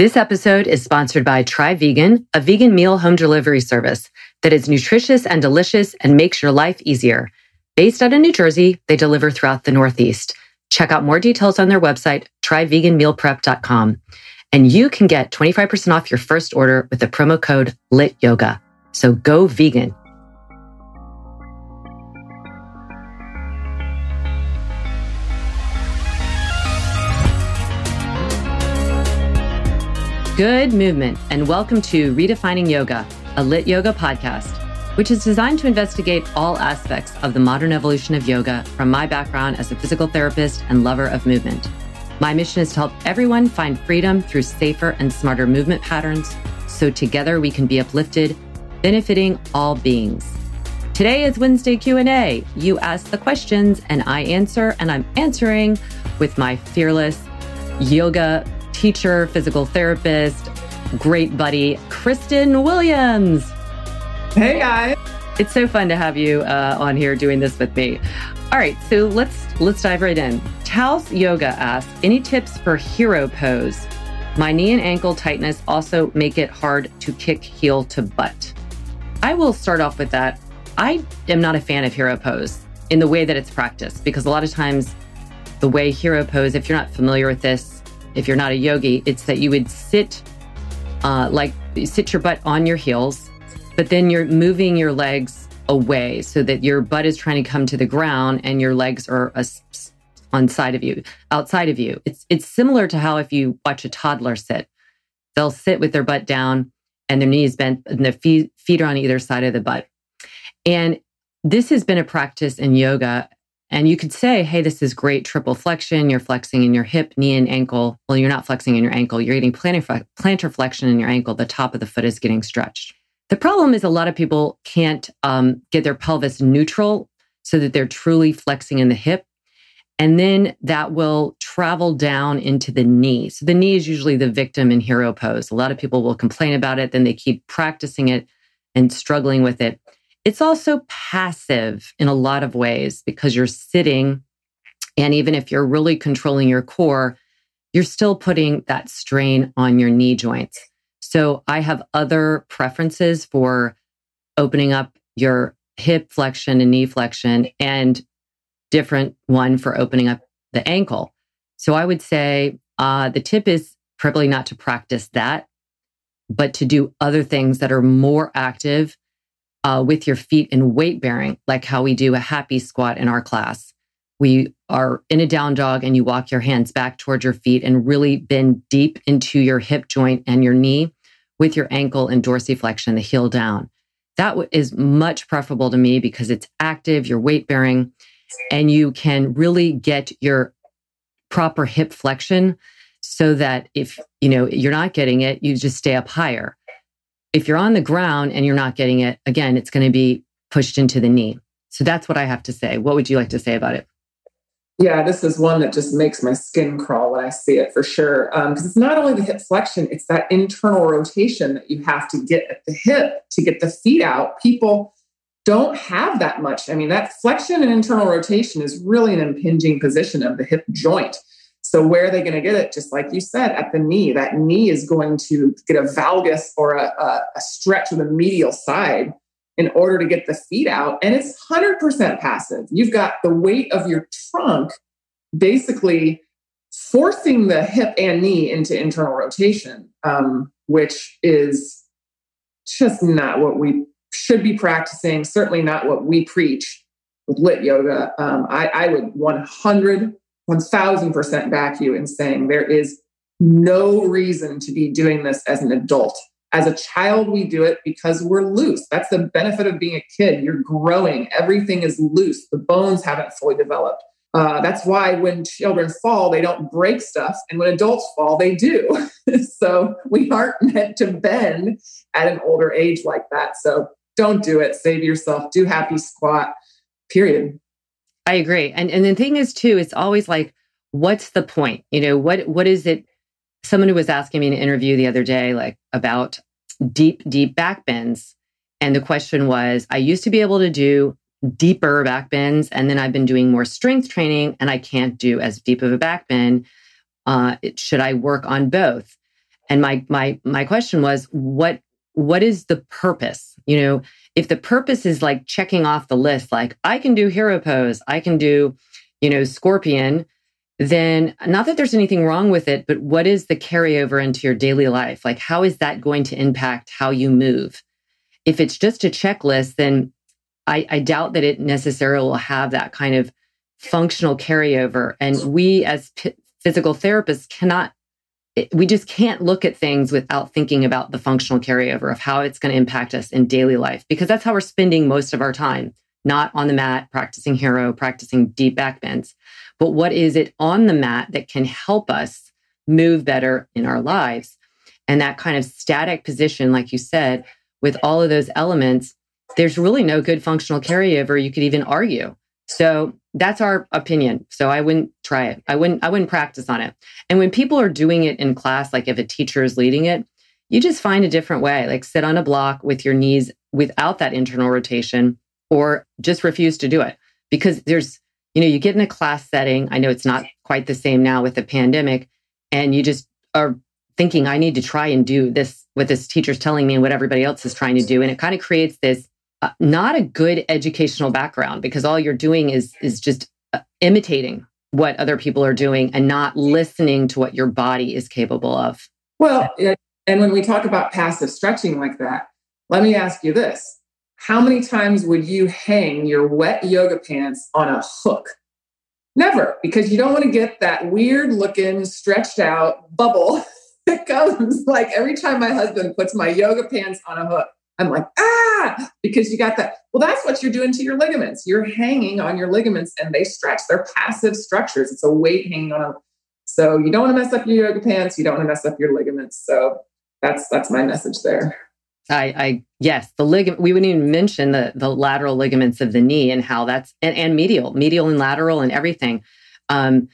This episode is sponsored by Try Vegan, a vegan meal home delivery service that is nutritious and delicious and makes your life easier. Based out of New Jersey, they deliver throughout the Northeast. Check out more details on their website, tryveganmealprep.com. And you can get 25% off your first order with the promo code LITYOGA. So go vegan. Good movement, and welcome to Redefining Yoga, a lit yoga podcast, which is designed to investigate all aspects of the modern evolution of yoga from my background as a physical therapist and lover of movement. My mission is to help everyone find freedom through safer and smarter movement patterns so together we can be uplifted, benefiting all beings. Today is Wednesday Q&A. You ask the questions and I answer and I'm answering with my fearless yoga teacher, physical therapist, great buddy, Kristen Williams. Hey, guys. It's so fun to have you uh, on here doing this with me. All right, so let's let's dive right in. Taos Yoga asks, any tips for hero pose? My knee and ankle tightness also make it hard to kick heel to butt. I will start off with that. I am not a fan of hero pose in the way that it's practiced because a lot of times the way hero pose, if you're not familiar with this, if you're not a yogi, it's that you would sit uh, like sit your butt on your heels, but then you're moving your legs away so that your butt is trying to come to the ground and your legs are a, on side of you, outside of you. It's it's similar to how if you watch a toddler sit, they'll sit with their butt down and their knees bent and their feet, feet are on either side of the butt. And this has been a practice in yoga and you could say, hey, this is great triple flexion. You're flexing in your hip, knee, and ankle. Well, you're not flexing in your ankle. You're getting plantar, flexion in your ankle. The top of the foot is getting stretched. The problem is a lot of people can't um, get their pelvis neutral so that they're truly flexing in the hip. And then that will travel down into the knee. So the knee is usually the victim in hero pose. A lot of people will complain about it, then they keep practicing it and struggling with it. It's also passive in a lot of ways because you're sitting. And even if you're really controlling your core, you're still putting that strain on your knee joints. So I have other preferences for opening up your hip flexion and knee flexion and different one for opening up the ankle. So I would say uh, the tip is probably not to practice that, but to do other things that are more active uh, with your feet in weight bearing, like how we do a happy squat in our class. We are in a down dog and you walk your hands back towards your feet and really bend deep into your hip joint and your knee with your ankle and dorsiflexion, the heel down. That is much preferable to me because it's active, you're weight bearing, and you can really get your proper hip flexion so that if you know you're not getting it, you just stay up higher. If you're on the ground and you're not getting it, again, it's going to be pushed into the knee. So that's what I have to say. What would you like to say about it? Yeah, this is one that just makes my skin crawl when I see it for sure. Because um, it's not only the hip flexion, it's that internal rotation that you have to get at the hip to get the feet out. People don't have that much. I mean, that flexion and internal rotation is really an impinging position of the hip joint. So where are they going to get it? Just like you said, at the knee. That knee is going to get a valgus or a, a, a stretch of the medial side in order to get the feet out. And it's 100% passive. You've got the weight of your trunk basically forcing the hip and knee into internal rotation, um, which is just not what we should be practicing, certainly not what we preach with lit yoga. Um, I, I would 100, 1000% back you in saying there is no reason to be doing this as an adult. As a child, we do it because we're loose. That's the benefit of being a kid. You're growing, everything is loose, the bones haven't fully developed. Uh, that's why when children fall, they don't break stuff. And when adults fall, they do. so we aren't meant to bend at an older age like that. So don't do it. Save yourself. Do happy squat, period. I agree. And and the thing is too, it's always like, what's the point? You know, what what is it? Someone who was asking me in an interview the other day, like about deep, deep back bends. And the question was, I used to be able to do deeper back bends. And then I've been doing more strength training and I can't do as deep of a back bend. Uh, should I work on both? And my my my question was, what what is the purpose? You know, if the purpose is like checking off the list, like I can do hero pose, I can do, you know, scorpion, then not that there's anything wrong with it, but what is the carryover into your daily life? Like, how is that going to impact how you move? If it's just a checklist, then I, I doubt that it necessarily will have that kind of functional carryover. And we as p- physical therapists cannot, we just can't look at things without thinking about the functional carryover of how it's going to impact us in daily life, because that's how we're spending most of our time, not on the mat, practicing hero, practicing deep back bends. But what is it on the mat that can help us move better in our lives? And that kind of static position, like you said, with all of those elements there's really no good functional carryover you could even argue. So that's our opinion. So I wouldn't try it. I wouldn't I wouldn't practice on it. And when people are doing it in class like if a teacher is leading it, you just find a different way. Like sit on a block with your knees without that internal rotation or just refuse to do it. Because there's you know, you get in a class setting. I know it's not quite the same now with the pandemic and you just are thinking I need to try and do this what this teacher's telling me and what everybody else is trying to do and it kind of creates this not a good educational background because all you're doing is is just uh, imitating what other people are doing and not listening to what your body is capable of. Well, and when we talk about passive stretching like that, let me ask you this. How many times would you hang your wet yoga pants on a hook? Never, because you don't want to get that weird looking, stretched out bubble that comes like every time my husband puts my yoga pants on a hook. I'm like, ah, because you got that. Well, that's what you're doing to your ligaments. You're hanging on your ligaments and they stretch. They're passive structures. It's a weight hanging on a. So you don't want to mess up your yoga pants. You don't want to mess up your ligaments. So that's that's my message there. I, I yes, the ligament. We wouldn't even mention the the lateral ligaments of the knee and how that's and, and medial, medial and lateral and everything. Um,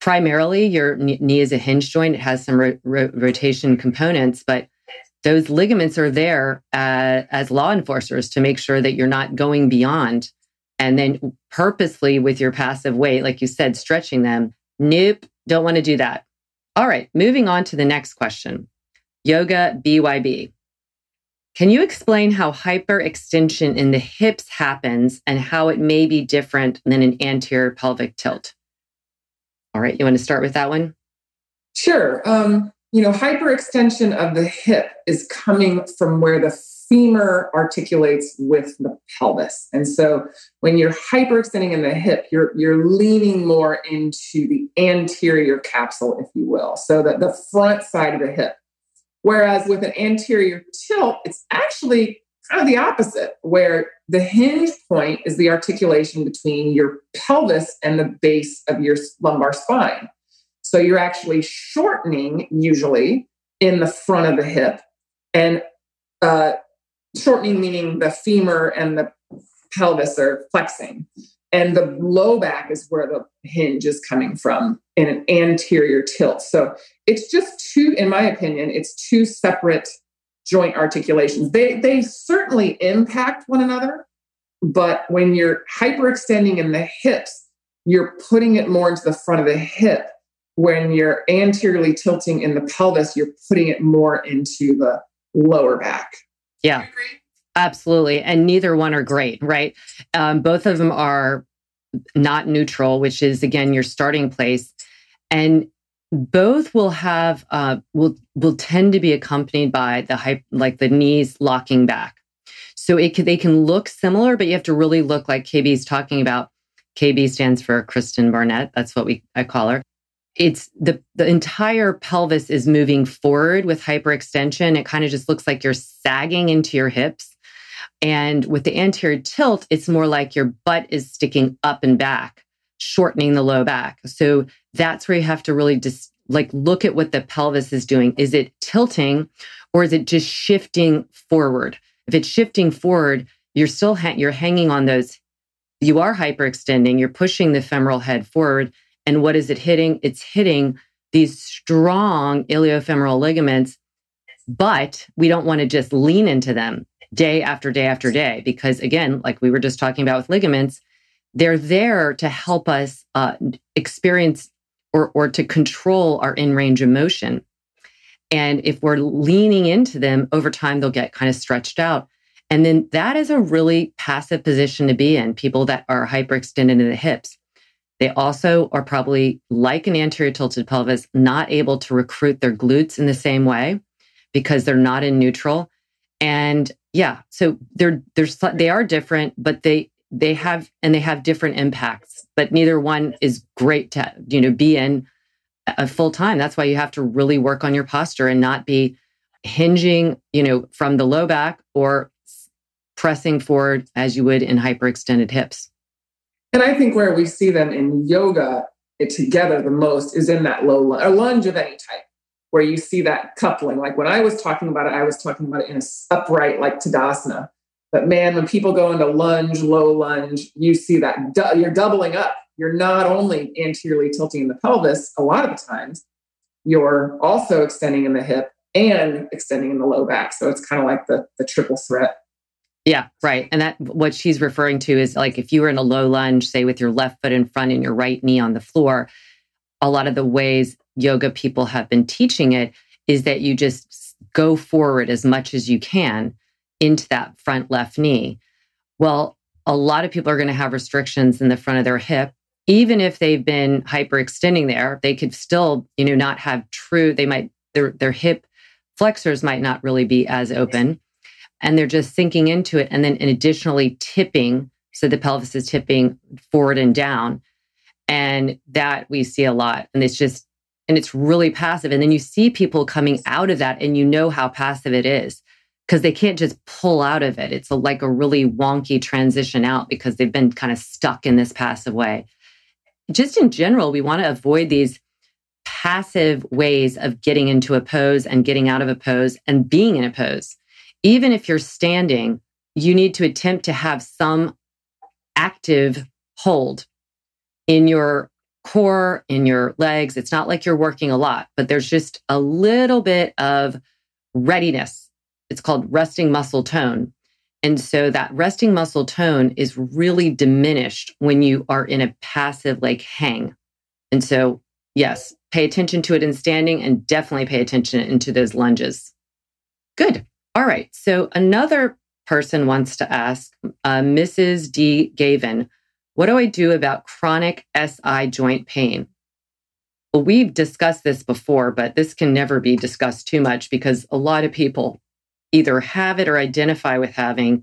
primarily, your knee is a hinge joint. It has some ro- ro- rotation components, but those ligaments are there uh, as law enforcers to make sure that you're not going beyond and then purposely with your passive weight like you said stretching them. Nope don't want to do that. All right moving on to the next question. Yoga byb can you explain how hyperextension in the hips happens and how it may be different than an anterior pelvic tilt? All right you want to start with that one? Sure um, you know, hyperextension of the hip is coming from where the femur articulates with the pelvis. And so when you're hyperextending in the hip, you're you're leaning more into the anterior capsule, if you will. So that the front side of the hip. Whereas with an anterior tilt, it's actually kind of the opposite, where the hinge point is the articulation between your pelvis and the base of your lumbar spine. So you're actually shortening usually in the front of the hip and uh, shortening meaning the femur and the pelvis are flexing. And the low back is where the hinge is coming from in an anterior tilt. So it's just two, in my opinion, it's two separate joint articulations. They, they certainly impact one another, but when you're hyperextending in the hips, you're putting it more into the front of the hip when you're anteriorly tilting in the pelvis, you're putting it more into the lower back. Yeah, absolutely. And neither one are great, right? Um, both of them are not neutral, which is again your starting place. And both will have uh, will will tend to be accompanied by the hype like the knees locking back so it can, they can look similar but you have to really look like kb is talking about kb stands for kristen barnett that's what we i call her it's the the entire pelvis is moving forward with hyperextension it kind of just looks like you're sagging into your hips and with the anterior tilt it's more like your butt is sticking up and back shortening the low back. So that's where you have to really just like look at what the pelvis is doing. Is it tilting or is it just shifting forward? If it's shifting forward, you're still ha- you're hanging on those you are hyperextending, you're pushing the femoral head forward and what is it hitting? It's hitting these strong iliofemoral ligaments, but we don't want to just lean into them day after day after day because again, like we were just talking about with ligaments, they're there to help us uh, experience or, or to control our in range of motion. And if we're leaning into them over time, they'll get kind of stretched out. And then that is a really passive position to be in, people that are hyperextended in the hips. They also are probably like an anterior tilted pelvis, not able to recruit their glutes in the same way because they're not in neutral. And yeah, so they're, they're, they are different, but they, they have and they have different impacts but neither one is great to you know be in a full time that's why you have to really work on your posture and not be hinging you know from the low back or pressing forward as you would in hyperextended hips and i think where we see them in yoga it together the most is in that low lunge, a lunge of any type where you see that coupling like when i was talking about it i was talking about it in a upright like tadasana but man, when people go into lunge, low lunge, you see that you're doubling up. You're not only anteriorly tilting in the pelvis a lot of the times, you're also extending in the hip and extending in the low back. So it's kind of like the, the triple threat. Yeah, right. And that what she's referring to is like if you were in a low lunge, say with your left foot in front and your right knee on the floor, a lot of the ways yoga people have been teaching it is that you just go forward as much as you can into that front left knee. Well, a lot of people are going to have restrictions in the front of their hip. Even if they've been hyperextending there, they could still, you know, not have true, they might, their, their hip flexors might not really be as open. And they're just sinking into it. And then and additionally tipping. So the pelvis is tipping forward and down. And that we see a lot. And it's just, and it's really passive. And then you see people coming out of that and you know how passive it is because they can't just pull out of it. It's a, like a really wonky transition out because they've been kind of stuck in this passive way. Just in general, we want to avoid these passive ways of getting into a pose and getting out of a pose and being in a pose. Even if you're standing, you need to attempt to have some active hold in your core, in your legs. It's not like you're working a lot, but there's just a little bit of readiness it's called resting muscle tone. And so that resting muscle tone is really diminished when you are in a passive like hang. And so, yes, pay attention to it in standing and definitely pay attention into those lunges. Good. All right. So another person wants to ask uh, Mrs. D. Gavin, what do I do about chronic SI joint pain? Well, we've discussed this before, but this can never be discussed too much because a lot of people either have it or identify with having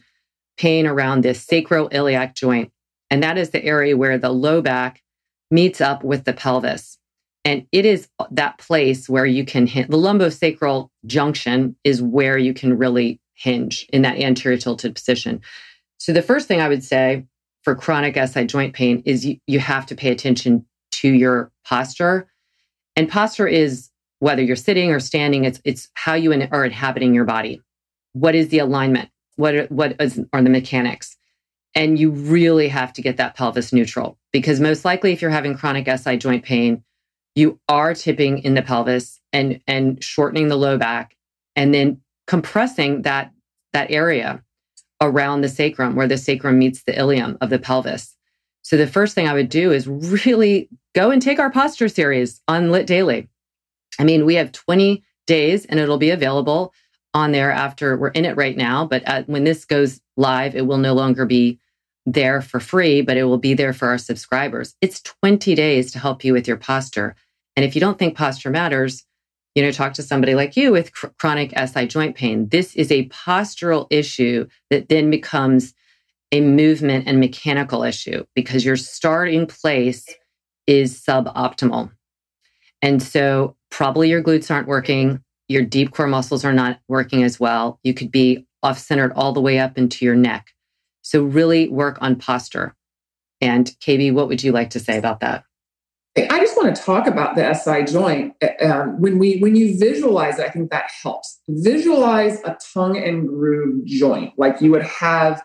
pain around this sacroiliac joint. And that is the area where the low back meets up with the pelvis. And it is that place where you can hit the lumbosacral junction is where you can really hinge in that anterior tilted position. So the first thing I would say for chronic SI joint pain is you, you have to pay attention to your posture. And posture is whether you're sitting or standing, it's, it's how you are inhabiting your body what is the alignment? What are, what is, are the mechanics? And you really have to get that pelvis neutral because most likely, if you're having chronic SI joint pain, you are tipping in the pelvis and and shortening the low back, and then compressing that that area around the sacrum where the sacrum meets the ilium of the pelvis. So the first thing I would do is really go and take our posture series on Lit Daily. I mean, we have 20 days and it'll be available on there after we're in it right now. But at, when this goes live, it will no longer be there for free, but it will be there for our subscribers. It's 20 days to help you with your posture. And if you don't think posture matters, you know, talk to somebody like you with cr- chronic SI joint pain. This is a postural issue that then becomes a movement and mechanical issue because your starting place is suboptimal. And so probably your glutes aren't working, your deep core muscles are not working as well. You could be off centered all the way up into your neck. So really work on posture. And KB, what would you like to say about that? I just want to talk about the SI joint. Um, when we when you visualize it, I think that helps. Visualize a tongue and groove joint like you would have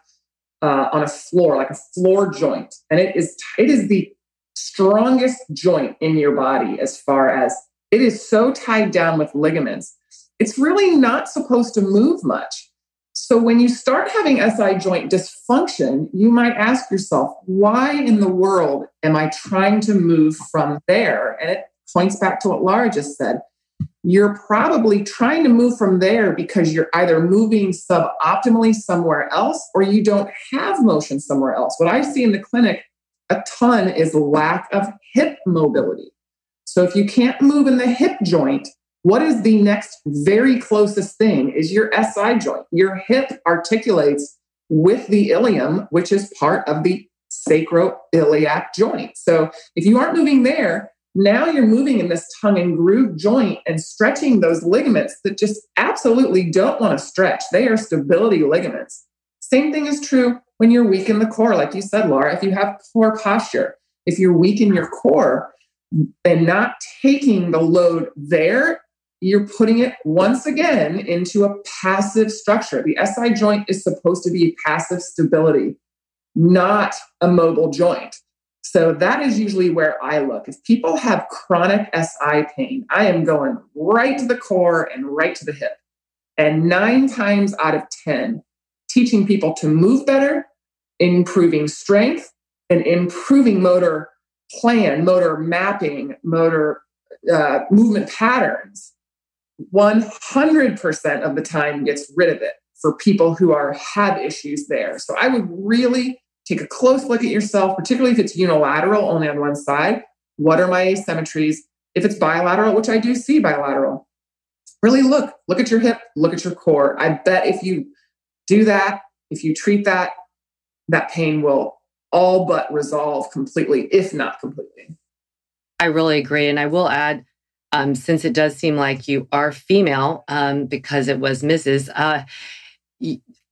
uh, on a floor, like a floor joint, and it is it is the strongest joint in your body as far as it is so tied down with ligaments. It's really not supposed to move much. So when you start having SI joint dysfunction, you might ask yourself, why in the world am I trying to move from there? And it points back to what Laura just said. You're probably trying to move from there because you're either moving suboptimally somewhere else or you don't have motion somewhere else. What I see in the clinic a ton is lack of hip mobility. So if you can't move in the hip joint, what is the next very closest thing is your SI joint. Your hip articulates with the ilium, which is part of the sacroiliac joint. So if you aren't moving there, now you're moving in this tongue and groove joint and stretching those ligaments that just absolutely don't want to stretch. They are stability ligaments. Same thing is true when you're weak in the core, like you said, Laura. If you have poor posture, if you're weak in your core and not taking the load there, you're putting it once again into a passive structure. The SI joint is supposed to be passive stability, not a mobile joint. So that is usually where I look. If people have chronic SI pain, I am going right to the core and right to the hip. And nine times out of 10, teaching people to move better, improving strength, and improving motor plan, motor mapping, motor uh, movement patterns 100% of the time gets rid of it for people who are have issues there. So I would really take a close look at yourself, particularly if it's unilateral, only on one side. What are my asymmetries? If it's bilateral, which I do see bilateral, really look, look at your hip, look at your core. I bet if you do that, if you treat that, that pain will all but resolve completely, if not completely. I really agree. And I will add um, since it does seem like you are female, um, because it was Mrs., uh,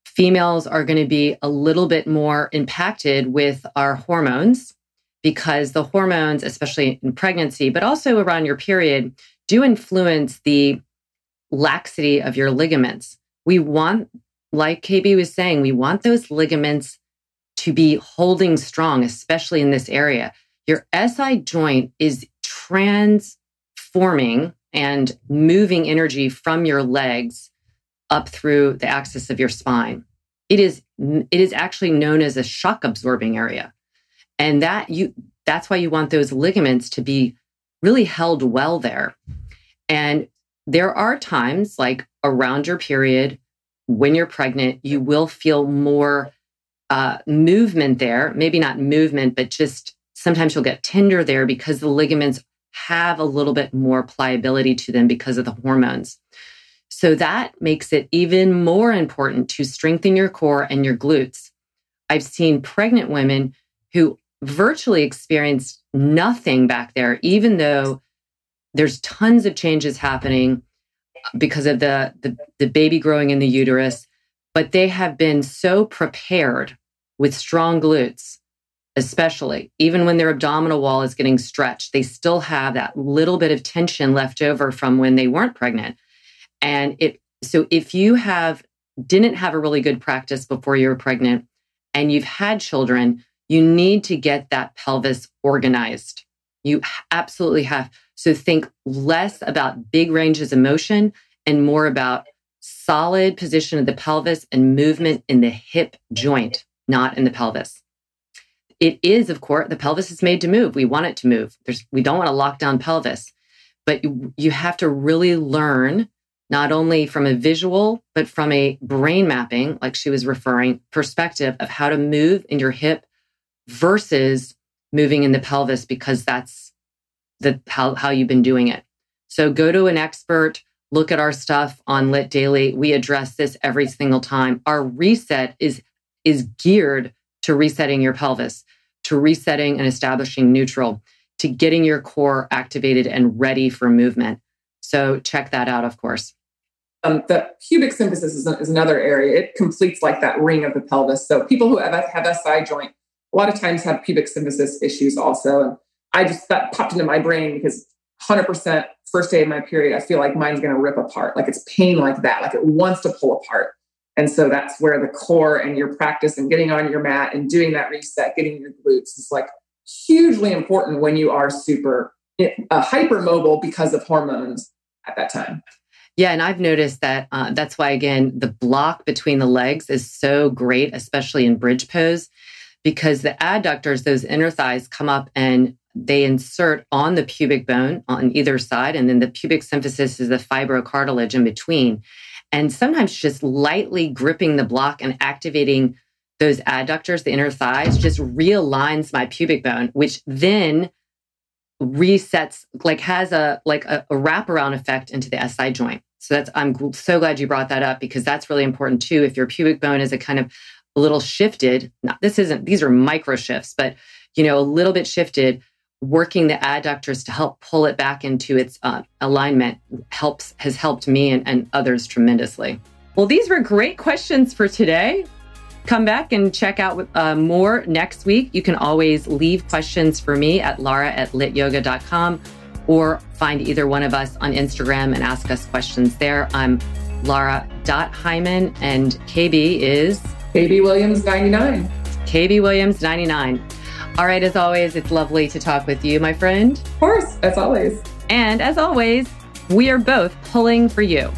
females are going to be a little bit more impacted with our hormones because the hormones, especially in pregnancy, but also around your period, do influence the laxity of your ligaments. We want, like KB was saying, we want those ligaments to be holding strong, especially in this area. Your SI joint is trans forming and moving energy from your legs up through the axis of your spine. It is it is actually known as a shock absorbing area. And that you that's why you want those ligaments to be really held well there. And there are times like around your period when you're pregnant, you will feel more uh, movement there. Maybe not movement, but just sometimes you'll get tender there because the ligaments have a little bit more pliability to them because of the hormones. So that makes it even more important to strengthen your core and your glutes. I've seen pregnant women who virtually experienced nothing back there, even though there's tons of changes happening because of the, the, the baby growing in the uterus, but they have been so prepared with strong glutes especially even when their abdominal wall is getting stretched, they still have that little bit of tension left over from when they weren't pregnant. And it, so if you have, didn't have a really good practice before you were pregnant and you've had children, you need to get that pelvis organized. You absolutely have. So think less about big ranges of motion and more about solid position of the pelvis and movement in the hip joint, not in the pelvis it is, of course, the pelvis is made to move. We want it to move. There's, we don't want to lock down pelvis, but you, you have to really learn not only from a visual, but from a brain mapping, like she was referring, perspective of how to move in your hip versus moving in the pelvis, because that's the how, how you've been doing it. So go to an expert, look at our stuff on Lit Daily. We address this every single time. Our reset is is geared to resetting your pelvis, to resetting and establishing neutral, to getting your core activated and ready for movement. So check that out, of course. Um, the pubic symphysis is, is, another area. It completes like that ring of the pelvis. So people who have, have SI joint a lot of times have pubic symphysis issues also. And I just that popped into my brain because 100% first day of my period, I feel like mine's going to rip apart. Like it's pain like that. Like it wants to pull apart. And so that's where the core and your practice and getting on your mat and doing that reset, getting your glutes is like hugely important when you are super uh, hypermobile because of hormones at that time. Yeah, and I've noticed that uh, that's why, again, the block between the legs is so great, especially in bridge pose, because the adductors, those inner thighs, come up and they insert on the pubic bone on either side. And then the pubic symphysis is the fibrocartilage in between. And sometimes just lightly gripping the block and activating those adductors, the inner thighs, just realigns my pubic bone, which then resets, like has a like a, a wraparound effect into the SI joint. So that's I'm so glad you brought that up because that's really important too. If your pubic bone is a kind of a little shifted, not this isn't these are micro shifts, but you know a little bit shifted, working the adductors to help pull it back into its uh, alignment helps has helped me and, and others tremendously. Well, these were great questions for today. Come back and check out uh, more next week. You can always leave questions for me at lara at lityoga.com or find either one of us on Instagram and ask us questions there. I'm Lara.Heimann and KB is KB Williams 99. KB Williams 99. All right, as always, it's lovely to talk with you, my friend. Of course, as always. And as always, we are both pulling for you.